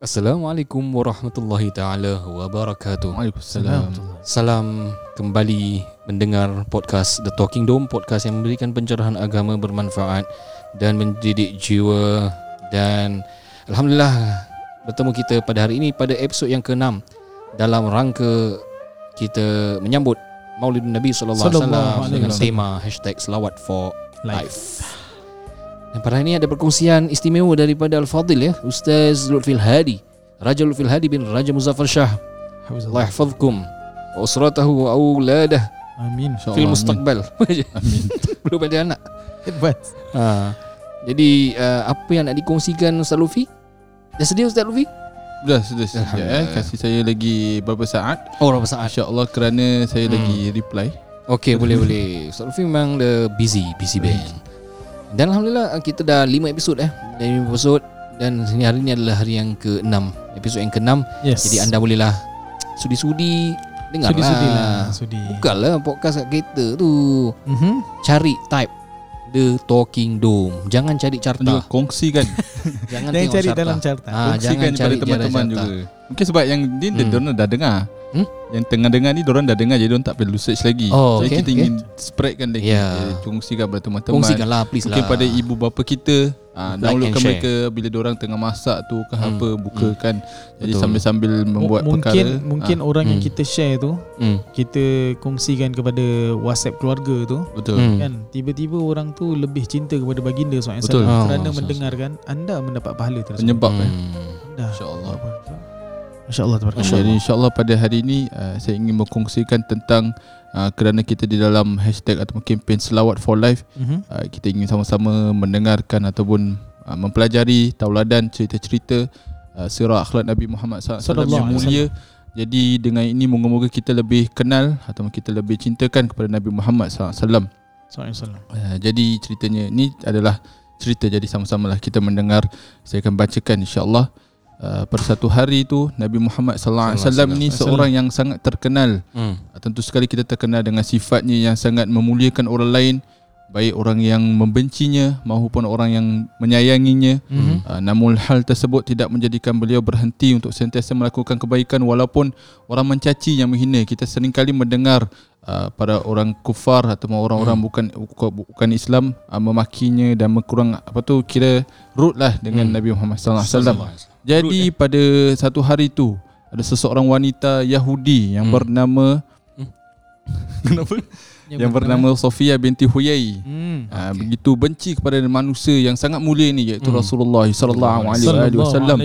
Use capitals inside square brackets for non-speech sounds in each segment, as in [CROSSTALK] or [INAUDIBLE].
Assalamualaikum warahmatullahi taala wabarakatuh. Waalaikumsalam. Salam kembali mendengar podcast The Talking Dome, podcast yang memberikan pencerahan agama bermanfaat dan mendidik jiwa dan alhamdulillah bertemu kita pada hari ini pada episod yang ke-6 dalam rangka kita menyambut Maulid Nabi sallallahu alaihi wasallam dengan tema hashtag Selawat for Life. Life. Dan pada hari ini ada perkongsian istimewa daripada Al-Fadil ya, Ustaz Lutfil Hadi. Raja Lutfil Hadi bin Raja Muzaffar Shah. Allah yahfazkum wa usratahu wa auladah Amin. fil mustaqbal. [LAUGHS] Amin. [LAUGHS] Belum ada anak. Advance. Ha. Jadi uh, apa yang nak dikongsikan Ustaz Lufi? Dah sedia Ustaz Lufi? Sudah, sudah, sudah. Eh. Kasih saya lagi beberapa saat. Oh, berapa saat? InsyaAllah kerana saya Hmm. lagi reply. Okey, boleh boleh. Ustaz Lufi memang the busy, busy band. Dan alhamdulillah uh, kita dah 5 episod eh. Dah 5 episod dan ini hari ini adalah hari yang ke-6. Episod yang ke-6. Yes. Jadi anda bolehlah sudi-sudi dengar sudi-sudi lah. lah. Sudi. Bukanlah podcast kat kereta tu. Mhm. Cari type The Talking Dome. Jangan cari Juga carta. kongsikan. [LAUGHS] Jangan Jangan cari carta. dalam carta. Ah, jangan kongsikan cari kepada teman-teman juga. Mungkin sebab yang ni Hmm. diorang dah dengar. Hmm? Yang tengah dengar ni diorang dah dengar jadi diorang tak perlu search lagi. Oh, jadi okay, kita okay. ingin spreadkan lagi. Ya. Jadi, Kongsikan kepada teman-teman. Kongsikanlah please Mungkin lah. pada ibu bapa kita ah, Like Downloadkan mereka Bila diorang tengah masak tu ke Hmm, apa Bukakan Jadi Betul. sambil-sambil membuat mungkin perkara mungkin ah, orang yang Hmm. kita share tu Hmm. kita kongsikan kepada WhatsApp keluarga tu Betul Hmm. kan tiba-tiba orang tu lebih cinta kepada baginda SAW Betul. Oh, kerana so- mendengarkan anda mendapat pahala tersebut. Penyebab eh Hmm. Dah. InsyaAllah Masya-Allah Jadi tabarakallah. insyaAllah pada hari ini uh, Saya ingin berkongsikan tentang uh, Kerana kita di dalam hashtag Atau kempen Selawat for Life Mhm. uh, Kita ingin sama-sama mendengarkan Ataupun uh, mempelajari Tauladan cerita-cerita uh, Sirah akhlak Nabi Muhammad SAW yang alaihi mulia. Jadi dengan ini moga-moga kita lebih kenal Atau kita lebih cintakan kepada Nabi Muhammad SAW SAW. Uh, jadi ceritanya ni adalah cerita. Jadi sama-sama lah kita mendengar. Saya akan bacakan insyaallah uh, pada satu hari tu Nabi Muhammad sallallahu alaihi wasallam ni seorang yang sangat terkenal Hmm. Uh, tentu sekali kita terkenal dengan sifatnya yang sangat memuliakan orang lain baik orang yang membencinya maupun orang yang menyayanginya Mhm. Uh, namun hal tersebut tidak menjadikan beliau berhenti untuk sentiasa melakukan kebaikan walaupun orang mencaci yang menghina. Kita seringkali mendengar uh, para orang kufar atau orang-orang Hmm. bukan bukan Islam uh, memakinya dan mengkurang apa tu kira rude lah dengan Hmm. Nabi Muhammad sallallahu alaihi wasallam. Rude, Jadi pada satu hari tu ada seseorang wanita Yahudi yang Hmm. bernama Hmm. [LAUGHS] Kenapa? yang bernama Sofia binti Huyai. Hmm. Ah, begitu benci kepada manusia yang sangat mulia ni iaitu Hmm. Rasulullah sallallahu alaihi wasallam.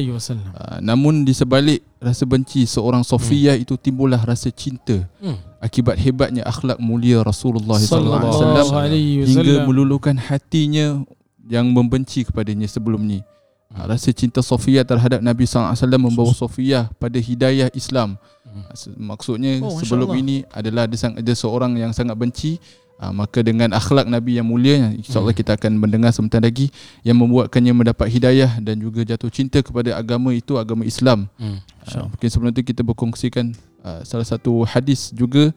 Ah, namun di sebalik rasa benci seorang Sofia itu timbullah rasa cinta Hmm. akibat hebatnya akhlak mulia Rasulullah sallallahu alaihi wasallam hingga meluluhkan hatinya yang membenci kepadanya sebelum ni. Ah, Rasa cinta Sofia terhadap Nabi sallallahu alaihi wasallam membawa [LAUGHS] Sofia pada hidayah Islam. Hmm. Se- Maksudnya Oh, sebelum Allah. ini adalah ada, ada seorang yang sangat benci Ah, maka dengan akhlak Nabi yang mulia insyaallah Hmm. kita akan mendengar sebentar lagi yang membuatkannya mendapat hidayah dan juga jatuh cinta kepada agama itu agama Islam. Hmm. Uh, mungkin sebelum itu kita berkongsikan uh, salah satu hadis juga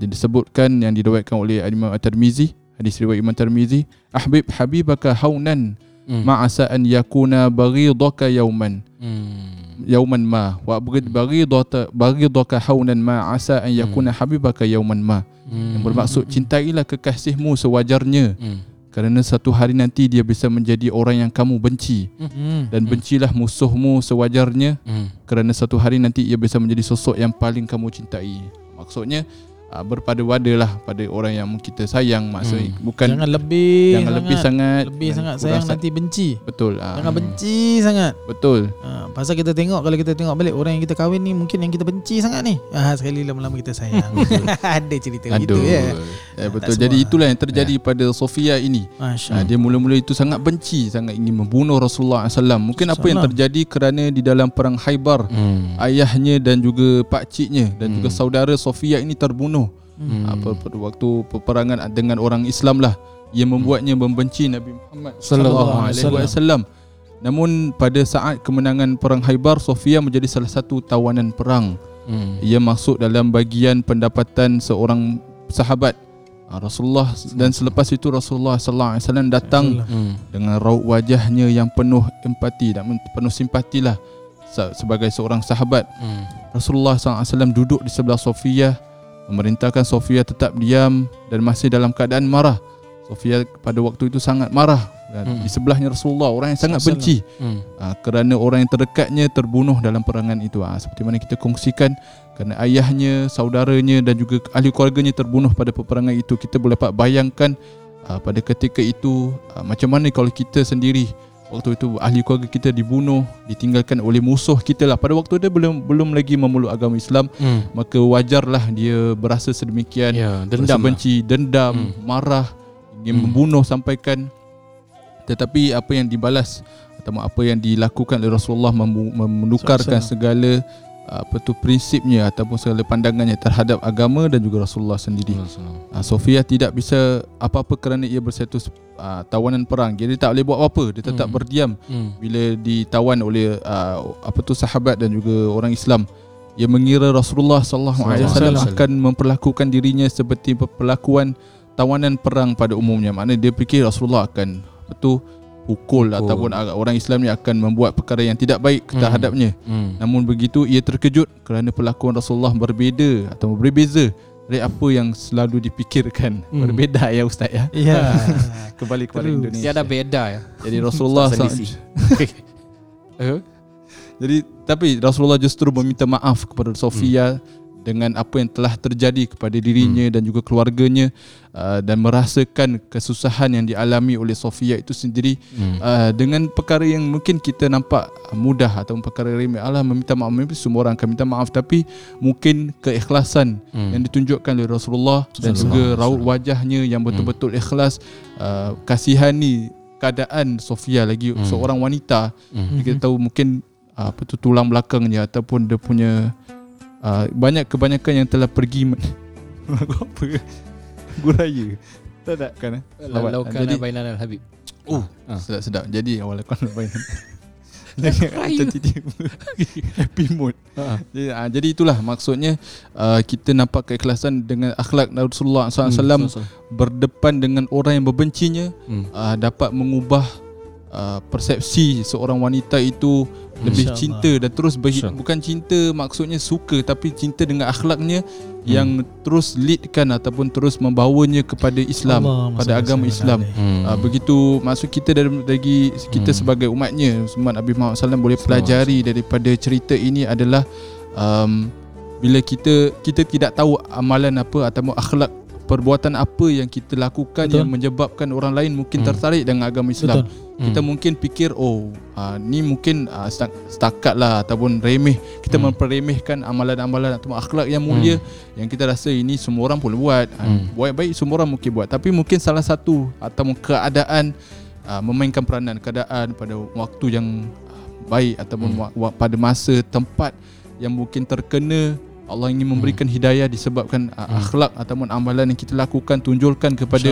yang disebutkan yang diriwayatkan oleh Imam At-Tirmizi hadis riwayat Imam Tirmizi ahbib habibaka haunan Hmm. ma'asa an yakuna baghidaka yauman Hmm. yauman ma wa abghid baghidaka baghidaka haunan ma asa an yakuna habibaka yauman ma Hmm. yang bermaksud cintailah kekasihmu sewajarnya Hmm. kerana satu hari nanti dia bisa menjadi orang yang kamu benci Hmm. dan bencilah musuhmu sewajarnya Hmm. kerana satu hari nanti ia bisa menjadi sosok yang paling kamu cintai. Maksudnya uh, berpada-wada lah pada orang yang kita sayang maksudnya Hmm. bukan Jangan lebih jangan sangat. lebih sangat lebih sangat sayang sa- nanti benci. betul ah Jangan Hmm. benci sangat. betul Ha, pasal kita tengok kalau kita tengok balik orang yang kita kahwin ni mungkin yang kita benci sangat ni. Ah sekali lama-lama kita sayang. [LAUGHS] [LAUGHS] Ada cerita gitu aduh ya. eh, betul jadi itulah yang terjadi pada Sofia ini Ah, Allah. dia mula-mula itu sangat benci sangat ingin membunuh Rasulullah SAW mungkin apa yang terjadi kerana di dalam perang Khaybar Hmm. ayahnya dan juga pakciknya dan Hmm. juga saudara Sofia ini terbunuh Hmm. apa pada waktu peperangan dengan orang Islam lah yang membuatnya membenci Nabi Muhammad Sallallahu sallallahu alaihi alaihi wasallam. Namun pada saat kemenangan perang Khaybar Sofia menjadi salah satu tawanan perang. Hmm. Ia masuk dalam bagian pendapatan seorang sahabat Ah, Rasulullah dan selepas itu Rasulullah sallallahu alaihi wasallam datang Hmm. dengan raut wajahnya yang penuh empati dan penuh simpatilah se- sebagai seorang sahabat Hmm. Rasulullah SAW duduk di sebelah Sofia memerintahkan Sofia tetap diam dan masih dalam keadaan marah. Sofia pada waktu itu sangat marah dan Hmm. di sebelahnya Rasulullah orang yang sangat benci Hmm. uh, kerana orang yang terdekatnya terbunuh dalam perangan itu. Uh, seperti mana kita kongsikan kerana ayahnya, saudaranya dan juga ahli keluarganya terbunuh pada peperangan itu. Kita boleh dapat bayangkan uh, pada ketika itu uh, macam mana kalau kita sendiri waktu itu ahli keluarga kita dibunuh, ditinggalkan oleh musuh kita lah. Pada waktu dia belum belum lagi memeluk agama Islam, Hmm. maka wajarlah dia berasa sedemikian, Ya, dendam lah. benci, dendam, Hmm. marah, ingin Hmm. membunuh sampaikan tetapi apa yang dibalas atau apa yang dilakukan oleh Rasulullah mem- menukarkan segala apa tu prinsipnya ataupun segala pandangannya terhadap agama dan juga Rasulullah sendiri. Uh, Sofia tidak bisa apa-apa kerana ia berstatus uh, tawanan perang. Jadi dia tak boleh buat apa-apa. Dia tetap Hmm. berdiam Hmm. bila ditawan oleh uh, apa tu sahabat dan juga orang Islam. Ia mengira Rasulullah sallallahu alaihi wasallam akan memperlakukan dirinya seperti perlakuan tawanan perang pada umumnya. Maknanya dia fikir Rasulullah akan apa tu pukul Pukul. ataupun agak orang Islam ni akan membuat perkara yang tidak baik Hmm. terhadapnya. Hmm. Namun begitu ia terkejut kerana perlakuan Rasulullah berbeza atau berbeza dari apa yang selalu dipikirkan. Hmm. Berbeza ya ustaz ya. Ya. [LAUGHS] Kembali kepada Terus. Indonesia. Dia ada beda ya. Jadi [LAUGHS] Rasulullah? [LAUGHS] Jadi tapi Rasulullah justru meminta maaf kepada Sofia dengan apa yang telah terjadi kepada dirinya dan juga keluarganya uh, dan merasakan kesusahan yang dialami oleh Sofia itu sendiri Hmm. uh, dengan perkara yang mungkin kita nampak mudah atau perkara remeh Allah meminta maaf mungkin semua orang akan minta maaf tapi mungkin keikhlasan Hmm. yang ditunjukkan oleh Rasulullah dan juga raut wajahnya yang betul-betul ikhlas uh, kasihani keadaan Sofia lagi Hmm. seorang wanita Hmm. hmm. kita tahu mungkin uh, apa tu tulang belakangnya ataupun dia punya uh, banyak kebanyakan yang telah pergi [LAUGHS] lagu apa guraya tak tak kan eh? Lawat. Lalau Jadi- bainan al-habib. Oh, Ah. sedap-sedap. Jadi awal aku nak. Macam [LAUGHS] titik [LAUGHS] happy mood. Ha. Jadi, ah, jadi itulah maksudnya uh, kita nampak keikhlasan dengan akhlak Rasulullah SAW berdepan dengan orang yang membencinya Hmm. uh, dapat mengubah uh, persepsi seorang wanita itu lebih InsyaAllah. cinta dan terus InsyaAllah. bukan cinta maksudnya suka tapi cinta dengan akhlaknya Hmm. yang terus leadkan ataupun terus membawanya kepada Islam Allah, pada agama Allah. Islam Hmm. Uh, begitu maksud kita dari, dari kita Hmm. sebagai umatnya umat Nabi Muhammad SAW boleh pelajari daripada cerita ini adalah um, bila kita kita tidak tahu amalan apa atau akhlak perbuatan apa yang kita lakukan Betul. yang menyebabkan orang lain mungkin Hmm. tertarik dengan agama Islam. Betul. Kita Hmm. mungkin fikir oh uh, ni mungkin uh, stak- setakat lah ataupun remeh kita Hmm. memperremehkan amalan-amalan atau akhlak yang mulia yang kita rasa ini semua orang boleh buat. Hmm. Hmm. Buat baik semua orang mungkin buat tapi mungkin salah satu atau keadaan uh, memainkan peranan keadaan pada waktu yang baik ataupun Hmm. pada masa tempat yang mungkin terkena Allah ingin memberikan hidayah disebabkan uh, Hmm. akhlak ataupun amalan yang kita lakukan tunjulkan kepada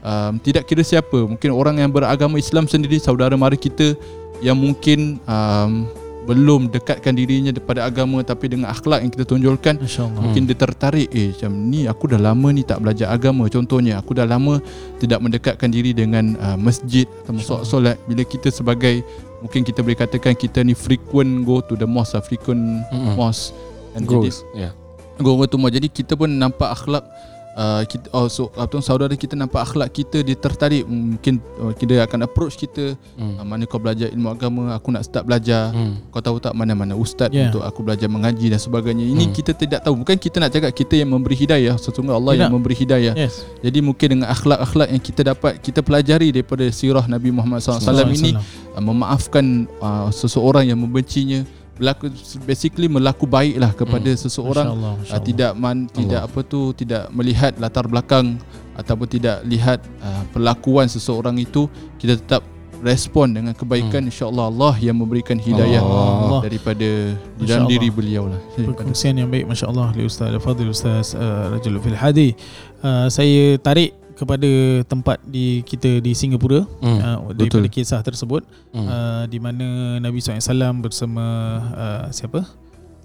um, tidak kira siapa. Mungkin orang yang beragama Islam sendiri saudara mara kita yang mungkin um, belum dekatkan dirinya daripada agama tapi dengan akhlak yang kita tunjulkan mungkin dia tertarik eh macam ni aku dah lama ni tak belajar agama. Contohnya aku dah lama tidak mendekatkan diri dengan uh, masjid atau solat, solat bila kita sebagai mungkin kita boleh katakan kita ni frequent go to the mosque lah, frequent Mm-mm. mosque jadi Goals. Ya. go to mosque jadi kita pun nampak akhlak Uh, kita, oh, so, atau saudara kita nampak akhlak kita dia tertarik mungkin uh, kita akan approach kita Hmm. uh, mana kau belajar ilmu agama aku nak start belajar Hmm. kau tahu tak mana-mana ustaz yeah. untuk aku belajar mengaji dan sebagainya. Ini Hmm. kita tidak tahu. Bukan kita nak cakap kita yang memberi hidayah, sesungguhnya Allah Tidak. yang memberi hidayah. Yes. Jadi mungkin dengan akhlak-akhlak yang kita dapat kita pelajari daripada sirah Nabi Muhammad SAW ini uh, memaafkan uh, seseorang yang membencinya, berlaku basically melaku baiklah kepada Hmm. seseorang InsyaAllah, uh, insyaAllah. tidak man, tidak apa tu tidak melihat latar belakang ataupun tidak lihat uh, perlakuan seseorang itu kita tetap respon dengan kebaikan Hmm. insyaallah Allah yang memberikan hidayah Allah. daripada di Masya dalam Allah. diri beliau lah Perkongsian yang baik Masya Allah Li Ustaz Al-Fadhil Ustaz uh, Rajul Fil Hadi uh, Saya tarik kepada tempat di kita di Singapura Hmm. uh, daripada betul. kisah tersebut Hmm. uh, di mana Nabi SAW bersama uh, siapa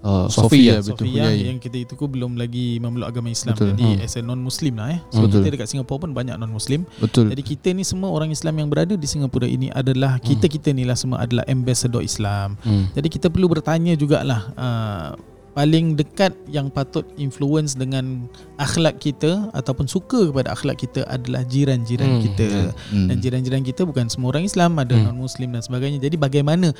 uh, Sofia, Sofia betul Sofia ya. yang kita itu ku belum lagi memeluk agama Islam Betul. jadi Hmm. as a non muslim lah eh so Betul. kita dekat Singapura pun banyak non muslim betul jadi kita ni semua orang Islam yang berada di Singapura ini adalah kita kita ni lah semua adalah ambassador Islam Hmm. jadi kita perlu bertanya jugalah uh, paling dekat yang patut influence dengan akhlak kita ataupun suka kepada akhlak kita adalah jiran-jiran Hmm. kita Hmm. dan jiran-jiran kita bukan semua orang Islam ada Hmm. non muslim dan sebagainya jadi bagaimana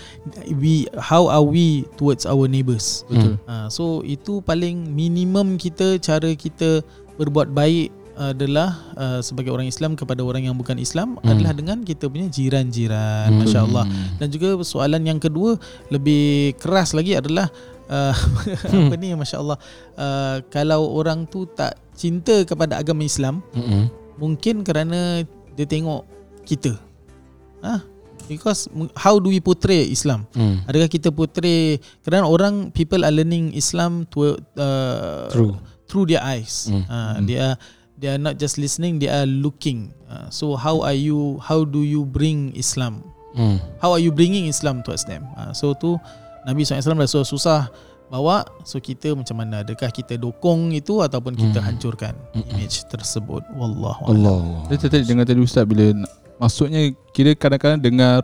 we how are we towards our neighbours Betul. Ha, so itu paling minimum kita cara kita berbuat baik adalah uh, sebagai orang Islam kepada orang yang bukan Islam Hmm. adalah dengan kita punya jiran-jiran Hmm. masya-Allah. Hmm. Dan juga soalan yang kedua lebih keras lagi adalah uh, [LAUGHS] apa ni masya-Allah uh, kalau orang tu tak cinta kepada agama Islam Hmm. mungkin kerana dia tengok kita. Ah because m- how do we portray Islam? Hmm. Adakah kita portray kerana orang people are learning Islam to uh, True. through their eyes. Hmm. Uh, they are they are not just listening, they are looking. Uh, so how are you how do you bring Islam? Hmm. How are you bringing Islam towards them? Uh, so tu Nabi SAW dah susah bawa so kita macam mana adakah kita dokong itu ataupun kita Hmm. hancurkan Hmm. image tersebut wallahu a'lam. Allah. Saya tadi dengar tadi Ustaz bila maksudnya kira kadang-kadang dengar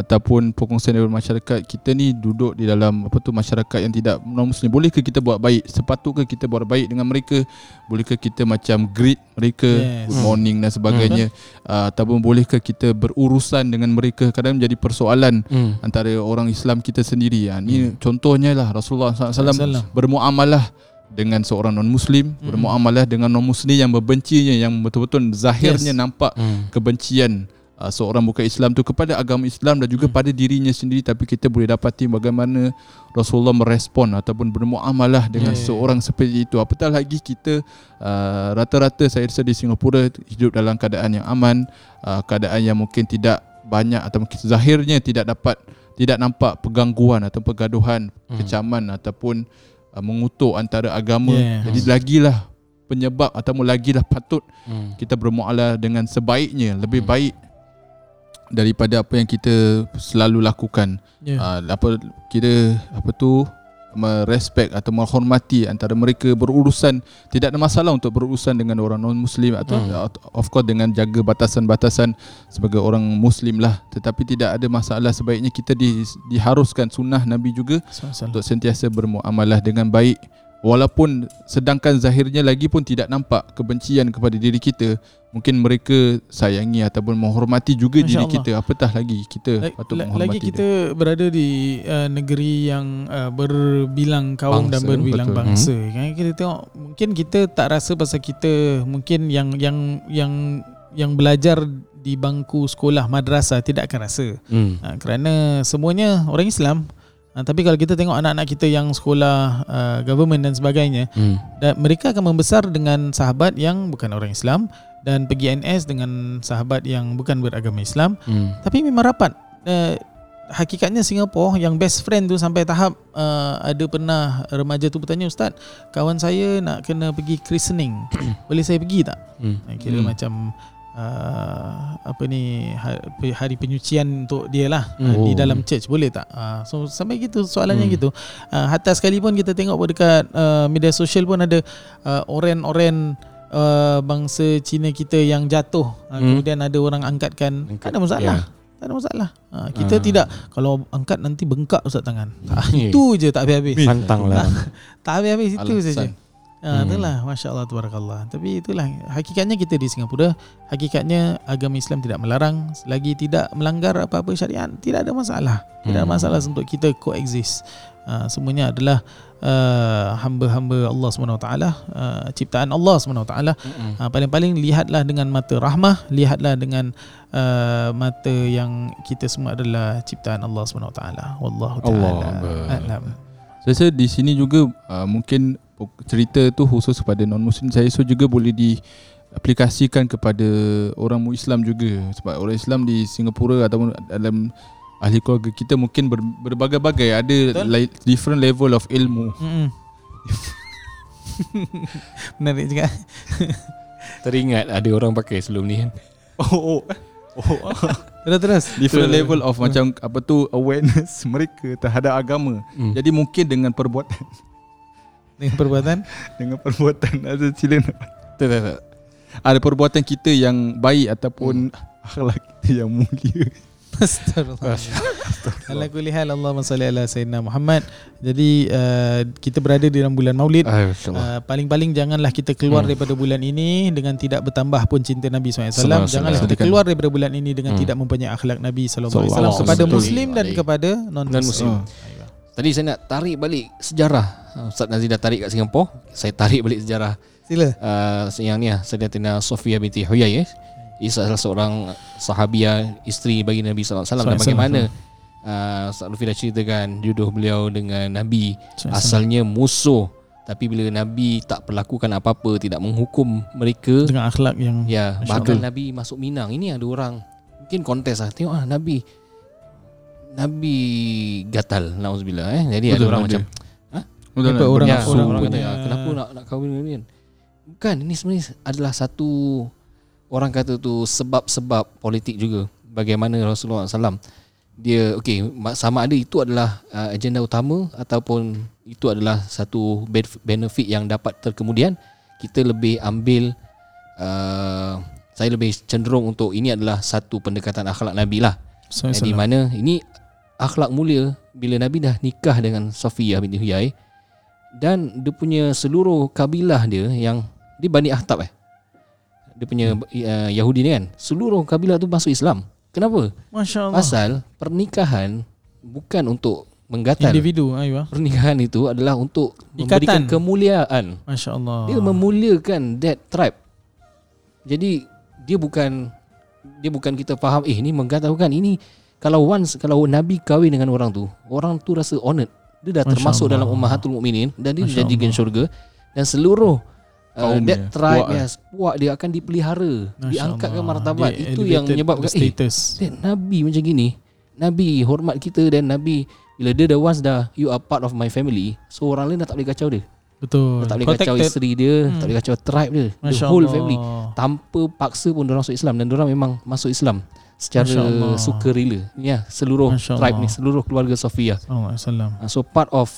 ataupun perkongsian dari masyarakat kita ni duduk di dalam apa tu masyarakat yang tidak non muslim bolehkah kita buat baik sepatutkah kita buat baik dengan mereka bolehkah kita macam greet mereka Yes. good morning dan sebagainya uh, ataupun bolehkah kita berurusan dengan mereka kadang menjadi persoalan Hmm. antara orang Islam kita sendiri ha, ni contohnya lah Rasulullah SAW bermuamalah dengan seorang non muslim Mm. bermuamalah dengan non muslim yang membencinya yang betul-betul zahirnya Yes. nampak Hmm. kebencian uh, seorang bukan Islam tu kepada agama Islam dan juga Hmm. pada dirinya sendiri tapi kita boleh dapati bagaimana Rasulullah merespon ataupun bermuamalah dengan Yeah. seorang seperti itu apatah lagi kita uh, rata-rata saya rasa di Singapura hidup dalam keadaan yang aman uh, keadaan yang mungkin tidak banyak atau mungkin zahirnya tidak dapat tidak nampak pergangguan atau pergaduhan Hmm. kecaman ataupun uh, mengutuk antara agama Yeah. jadi lagilah penyebab ataupun lagilah patut Hmm. kita bermualah dengan sebaiknya lebih Hmm. baik daripada apa yang kita selalu lakukan Yeah. uh, apa kira apa tu merespek atau menghormati antara mereka berurusan tidak ada masalah untuk berurusan dengan orang non muslim atau Hmm. of course dengan jaga batasan-batasan sebagai orang muslim lah tetapi tidak ada masalah sebaiknya kita di, diharuskan sunnah nabi juga Salam. untuk sentiasa bermuamalah dengan baik walaupun sedangkan zahirnya lagi pun tidak nampak kebencian kepada diri kita mungkin mereka sayangi ataupun menghormati juga Masya diri Allah. kita. Apatah lagi kita La- patut menghormati lagi kita berada di uh, negeri yang uh, berbilang kaum dan Bangsa, berbilang betul. bangsa. Kan? Kita tengok mungkin kita tak rasa pasal kita mungkin yang yang yang yang belajar di bangku sekolah madrasah tidak akan rasa. Hmm. uh, kerana semuanya orang Islam uh, tapi kalau kita tengok anak-anak kita yang sekolah uh, government dan sebagainya Hmm. dan mereka akan membesar dengan sahabat yang bukan orang Islam dan pergi NS dengan sahabat yang bukan beragama Islam Hmm. tapi memang rapat. Uh, hakikatnya Singapura yang best friend tu sampai tahap uh, ada pernah remaja tu bertanya ustaz, kawan saya nak kena pergi christening. [COUGHS] Boleh saya pergi tak? Hmm. Kira Hmm. macam uh, apa ni ha- hari penyucian untuk dia lah Hmm. uh, di Oh. dalam church boleh tak? Uh, so sampai gitu soalannya Hmm. gitu. Uh, hatta sekalipun kita tengok pun dekat uh, media sosial pun ada uh, oren-oren uh, bangsa Cina kita yang jatuh uh, Hmm. kemudian ada orang angkatkan Angkat. tak ada masalah Ya. tak ada masalah ha, kita Ah. tidak kalau angkat nanti bengkak ustaz tangan Eh. [LAUGHS] itu je tak habis-habis Pantang lah. [LAUGHS] tak habis-habis itu saja Ha, Hmm. itulah Masya Allah Tabarakallah Tapi itulah Hakikatnya kita di Singapura Hakikatnya agama Islam tidak melarang Selagi tidak melanggar apa-apa syariat Tidak ada masalah Tidak ada Hmm. masalah untuk kita coexist uh, Semuanya adalah uh, Hamba-hamba Allah SWT uh, Ciptaan Allah SWT Hmm. Ha, paling-paling lihatlah dengan mata rahmah, lihatlah dengan uh, mata yang kita semua adalah ciptaan Allah SWT. Wallahu Allah taala. Alam. saya rasa di sini juga uh, mungkin cerita tu khusus kepada non muslim saya rasa juga boleh diaplikasikan kepada orang Islam juga sebab orang Islam di Singapura ataupun dalam ahli keluarga kita mungkin ber, berbagai-bagai ada Betul. li- different level of ilmu Mm-mm. [LAUGHS] Menarik juga. Teringat ada orang pakai sebelum ni kan. Oh, oh. oh. Terus terus. different level of macam apa tu awareness mereka terhadap agama. Hmm. Jadi mungkin dengan perbuatan Dengan perbuatan. dengan perbuatan [LAUGHS] ada sila nak Tak tak tak. ada perbuatan kita yang baik ataupun akhlak kita yang mulia. [LAUGHS] Astagfirullah. Ala kulli hal Allahumma salli ala sayyidina Muhammad. Jadi uh, kita berada di dalam bulan Maulid. Masya-Allah. Uh, paling-paling janganlah kita keluar Hmm. daripada bulan ini dengan tidak bertambah pun cinta Nabi SAW. Sallallahu alaihi Janganlah kita wasallam. keluar daripada bulan ini dengan Hmm. tidak mempunyai akhlak Nabi SAW Sallallahu kepada alaihi wasallam. Muslim dan kepada non-Muslim. Non-Muslim. Oh. Tadi saya nak tarik balik sejarah. Ah, Ustaz Nazir dah tarik kat Singapura. Saya tarik balik sejarah Sila. uh, yang ni lah Sayyidatina Sofia binti Huyai eh. Ia salah seorang sahabiah isteri bagi Nabi SAW dan bagaimana uh, Ustaz Lufi dah ceritakan jodoh beliau dengan Nabi asalnya musuh tapi bila Nabi tak perlakukan apa-apa tidak menghukum mereka Dengan akhlak yang ya bahkan. Nabi masuk Minang ini ada orang mungkin kontes lah tengok ah Nabi Nabi gatal nauzubillah eh jadi ada Betul, orang ada. macam Betul orang- ya, Bernafsu. orang, orang kata ah, kenapa nak nak kahwin dengan ni kan bukan ini sebenarnya adalah satu orang kata tu sebab-sebab politik juga. Bagaimana Rasulullah SAW dia okey sama ada itu adalah uh, agenda utama ataupun itu adalah satu benefit yang dapat terkemudian kita lebih ambil uh, saya lebih cenderung untuk ini adalah satu pendekatan akhlak Nabi lah. Di mana ini akhlak mulia bila Nabi dah nikah dengan Safiyah binti Huyai dan dia punya seluruh kabilah dia yang dia Bani Ahtab eh dia punya uh, Yahudi ni kan seluruh kabilah tu masuk Islam kenapa Masya Allah. pasal pernikahan bukan untuk menggatal Individu. Ayo. pernikahan itu adalah untuk memberikan Ikatan. kemuliaan Masya Allah. dia memuliakan that tribe. Jadi dia bukan dia bukan kita faham eh ni menggatalkan ini kalau once kalau Nabi kahwin dengan orang tu, orang tu rasa honored. Dia dah Masya termasuk Allah. dalam ummahatul mukminin dan dia Masya dijadikan Allah. syurga dan seluruh uh, Kaum that dia, tribe puak dia. yes, puak dia akan dipelihara, Masya diangkatkan Allah. martabat. Dia Itu yang menyebabkan the eh status. Dad, Nabi macam gini Nabi hormat kita dan Nabi Bila dia dah once dah You are part of my family So orang lain dah tak boleh kacau dia Betul. Dah tak boleh kacau Protected. isteri dia Hmm. Tak boleh kacau tribe dia The Masya whole Allah. family Tanpa paksa pun Diorang masuk Islam Dan diorang memang masuk Islam Secara sukarela Ya seluruh Masya tribe Allah. ni Seluruh keluarga Sofia. Wasallam. Uh, So part of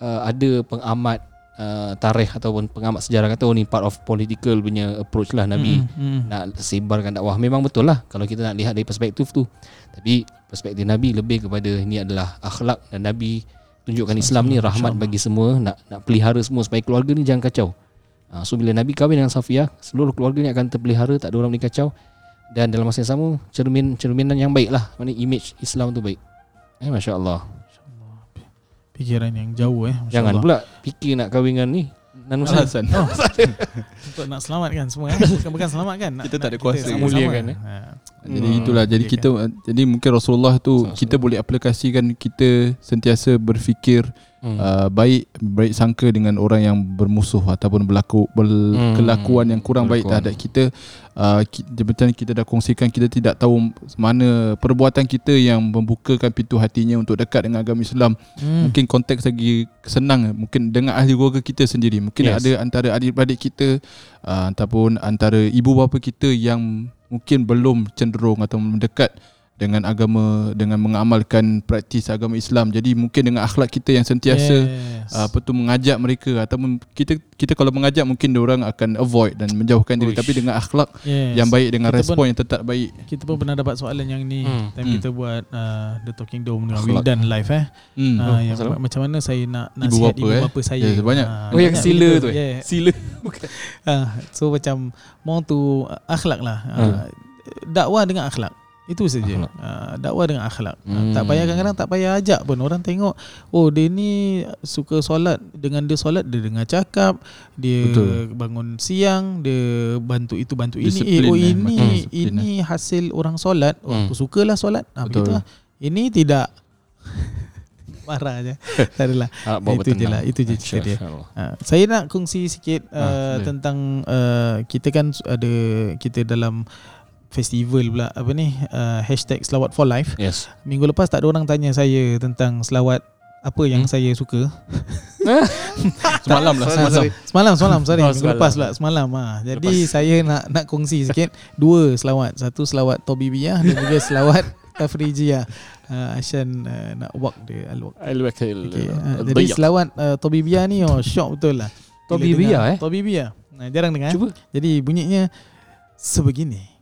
uh, Ada pengamat uh, Tarikh ataupun pengamat sejarah Kata oh ni part of political punya approach lah Nabi. Mm, mm. nak sebarkan dakwah. Memang betul lah kalau kita nak lihat dari perspektif tu. Tapi perspektif Nabi lebih kepada ini adalah akhlak dan Nabi tunjukkan Islam ni rahmat bagi semua. Nak nak pelihara semua supaya keluarga ni jangan kacau. Ha, so bila Nabi kahwin dengan Safiyah seluruh keluarganya akan terpelihara tak ada orang boleh kacau dan dalam masa yang sama cermin cerminan yang baik lah mana image Islam tu baik eh Masya Allah Fikiran yang jauh eh. Masya jangan Allah. pula fikir nak kahwin dengan ni Muslim Alasan. Oh. [LAUGHS] Untuk nak selamatkan semua eh. Bukan bukan selamatkan. Nak, Kita tak ada kuasa. sama-sama. Muliakan, eh. Ha. Jadi Hmm. itulah jadi Okey, kita jadi mungkin Rasulullah tu Sama-sama. kita boleh aplikasikan kita sentiasa berfikir hmm. uh, baik baik sangka dengan orang yang bermusuh ataupun berlaku berkelakuan yang kurang baik Berlakuan. terhadap kita uh, macam kita dah kongsikan kita tidak tahu mana perbuatan kita yang membukakan pintu hatinya untuk dekat dengan agama Islam Hmm. mungkin konteks lagi senang mungkin dengan ahli keluarga kita sendiri mungkin Yes. ada antara adik-beradik kita uh, ataupun antara ibu bapa kita yang mungkin belum cenderung atau mendekat dengan agama dengan mengamalkan praktis agama Islam jadi mungkin dengan akhlak kita yang sentiasa yes. uh, apa tu mengajak mereka ataupun kita kita kalau mengajak mungkin orang akan avoid dan menjauhkan diri Uish. tapi dengan akhlak yes. yang baik dengan Kita respon pun- yang tetap baik Kita pun pernah dapat soalan yang ni Hmm. time Hmm. kita buat uh, The Talking Dome dengan. Wildan live eh. hmm. Uh, Oh, yang masalah? macam mana saya nak Ibu nasihat bapa, ibu eh. bapa saya. Ya, banyak. Ah, Oh yang sila tu eh Yeah. Sila [LAUGHS] Ah, so macam more to uh, akhlak lah. Ah, Hmm. dakwah dengan akhlak. Itu saja. Uh, dakwah dengan akhlak. Ah, Hmm. tak payah kadang-kadang tak payah ajak pun orang tengok oh dia ni suka solat dengan dia solat dia dengar cakap, dia Betul. bangun siang, dia bantu itu bantu ini. Eh, Disiplin, oh eh. ini disiplin, ini hasil orang solat. Oh Hmm. aku sukalah solat. Ah Betul. begitu lah. Ini tidak [LAUGHS] marah je. [LAUGHS] tak adalah. Ah, bawa Itu je lah, itu je cerita dia. Ha, saya nak kongsi sikit uh, Ah, boleh. tentang uh, kita kan ada kita dalam festival pula apa ni uh, hashtag selawat for life. Yes Minggu lepas tak ada orang tanya saya tentang selawat apa yang Hmm? saya suka. [LAUGHS] Semalam lah Semalam, semalam. sorry. semalam, semalam, sorry. Oh, Minggu semalam. lepas pula, semalam. Ha. Jadi saya nak nak kongsi sikit dua selawat. Satu selawat Tobibiyah dan juga selawat [LAUGHS] Tafrijiyah. Uh, Ashan uh, nak walk dia al-walk. Al-Wakil Okay. Uh, jadi selawat uh, Tobibiyah ni oh shock betul lah. Tobibiyah, dengar- eh? Tobibiyah. Nah, jarang dengar. eh? Cuba Jadi bunyinya sebegini.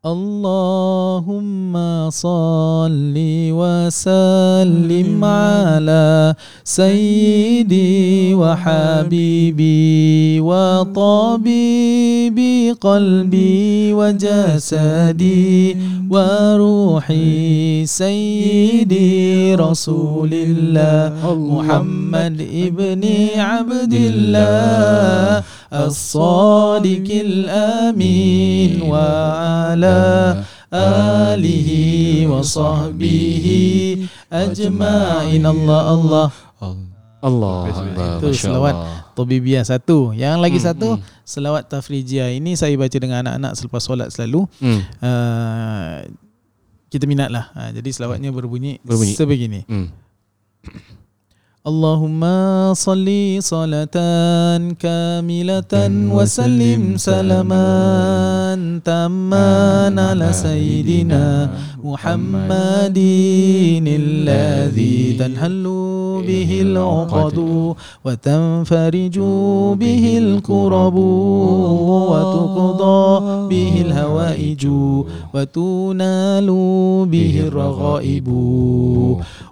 اللهم صل وسلم على سيدي وحبيبي وطبيبي قلبي وجسدي وروحي سيدي رسول الله محمد ابن عبد الله. الصادق الأمين وعلى آله وصحبه أجمعين الله الله Allah Itu Allah Itu Masya selawat. Allah Tobibiyah satu Yang lagi Hmm, satu hmm. Selawat Tafrijiyah Ini saya baca dengan anak-anak Selepas solat selalu hmm. uh, Kita minat lah uh, Jadi selawatnya berbunyi, Berbunyi. Sebegini Hmm. اللهم صل صلاة كاملة وسلم سلاما تاما على سيدنا محمد الذي تنهل به العقد وتنفرج به الكرب وتقضى به الهوائج وتنال به الرغائب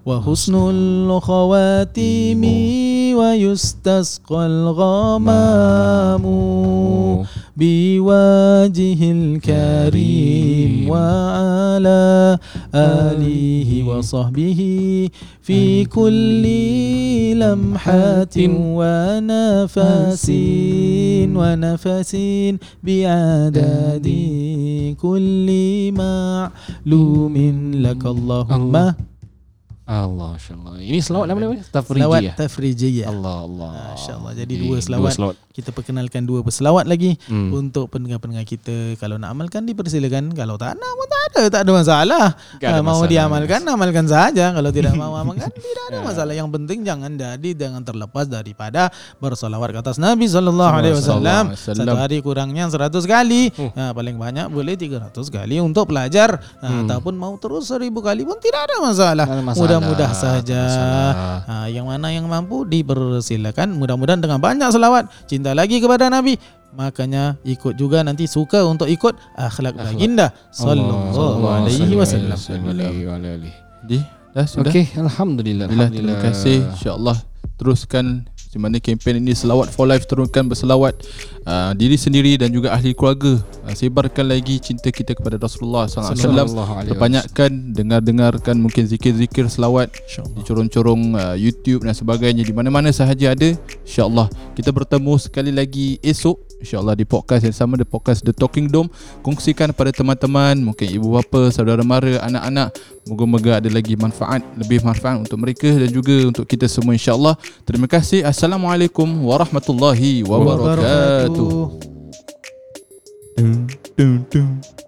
وحسن الخواتيم ويستسقى الغمام بوجه الكريم وعلى آله وصحبه في كل لمحة ونفس ونفس بعدد كل معلوم لك اللهم Allah. Allah Masya Allah Ini selawat nama apa? Selawat Tafrijiyah Tafrijiyah Allah Allah Masya Allah. Jadi dua selawat. Dua selawat Kita perkenalkan dua berselawat lagi hmm. Untuk pendengar-pendengar kita Kalau nak amalkan dipersilakan Kalau tak nak pun tak ada Tak ada masalah Tak ada Ah, Mau masalah. diamalkan Amalkan saja Kalau tidak mau [LAUGHS] amalkan Tidak ada masalah Yang penting jangan jadi Jangan terlepas daripada Bersalawat ke atas Nabi Sallallahu Alaihi Wasallam Satu hari kurangnya 100 kali Oh. Ah, Paling banyak boleh 300 kali Untuk belajar Ah, Hmm. Ataupun mau terus 1000 kali pun Tidak ada masalah Tak ada masalah. Mudah-mudah saja. Ha, yang mana yang mampu dipersilakan. Mudah-mudahan dengan banyak selawat, cinta lagi kepada Nabi. Makanya ikut juga nanti suka untuk ikut akhlak Akhlak. baginda sallallahu alaihi wasallam. Jadi dah sudah. Okey Alhamdulillah Alhamdulillah, terima kasih. InsyaAllah teruskan di mana kempen ini selawat for life teruskan berselawat uh, diri sendiri dan juga ahli keluarga. Uh, sebarkan lagi cinta kita kepada Rasulullah sallallahu alaihi wasallam. Perbanyakkan dengar-dengarkan mungkin zikir-zikir selawat di corong-corong uh, YouTube dan sebagainya. Di mana-mana sahaja ada insyaallah. Kita bertemu sekali lagi esok insyaallah di podcast yang sama di podcast The Talking Dome. Kongsikan pada teman-teman mungkin ibu bapa saudara mara anak-anak. Moga-moga ada lagi manfaat lebih manfaat untuk mereka dan juga untuk kita semua insyaallah. Terima kasih. Assalamualaikum warahmatullahi wabarakatuh. Wabarakatuh. dun, dun, dun.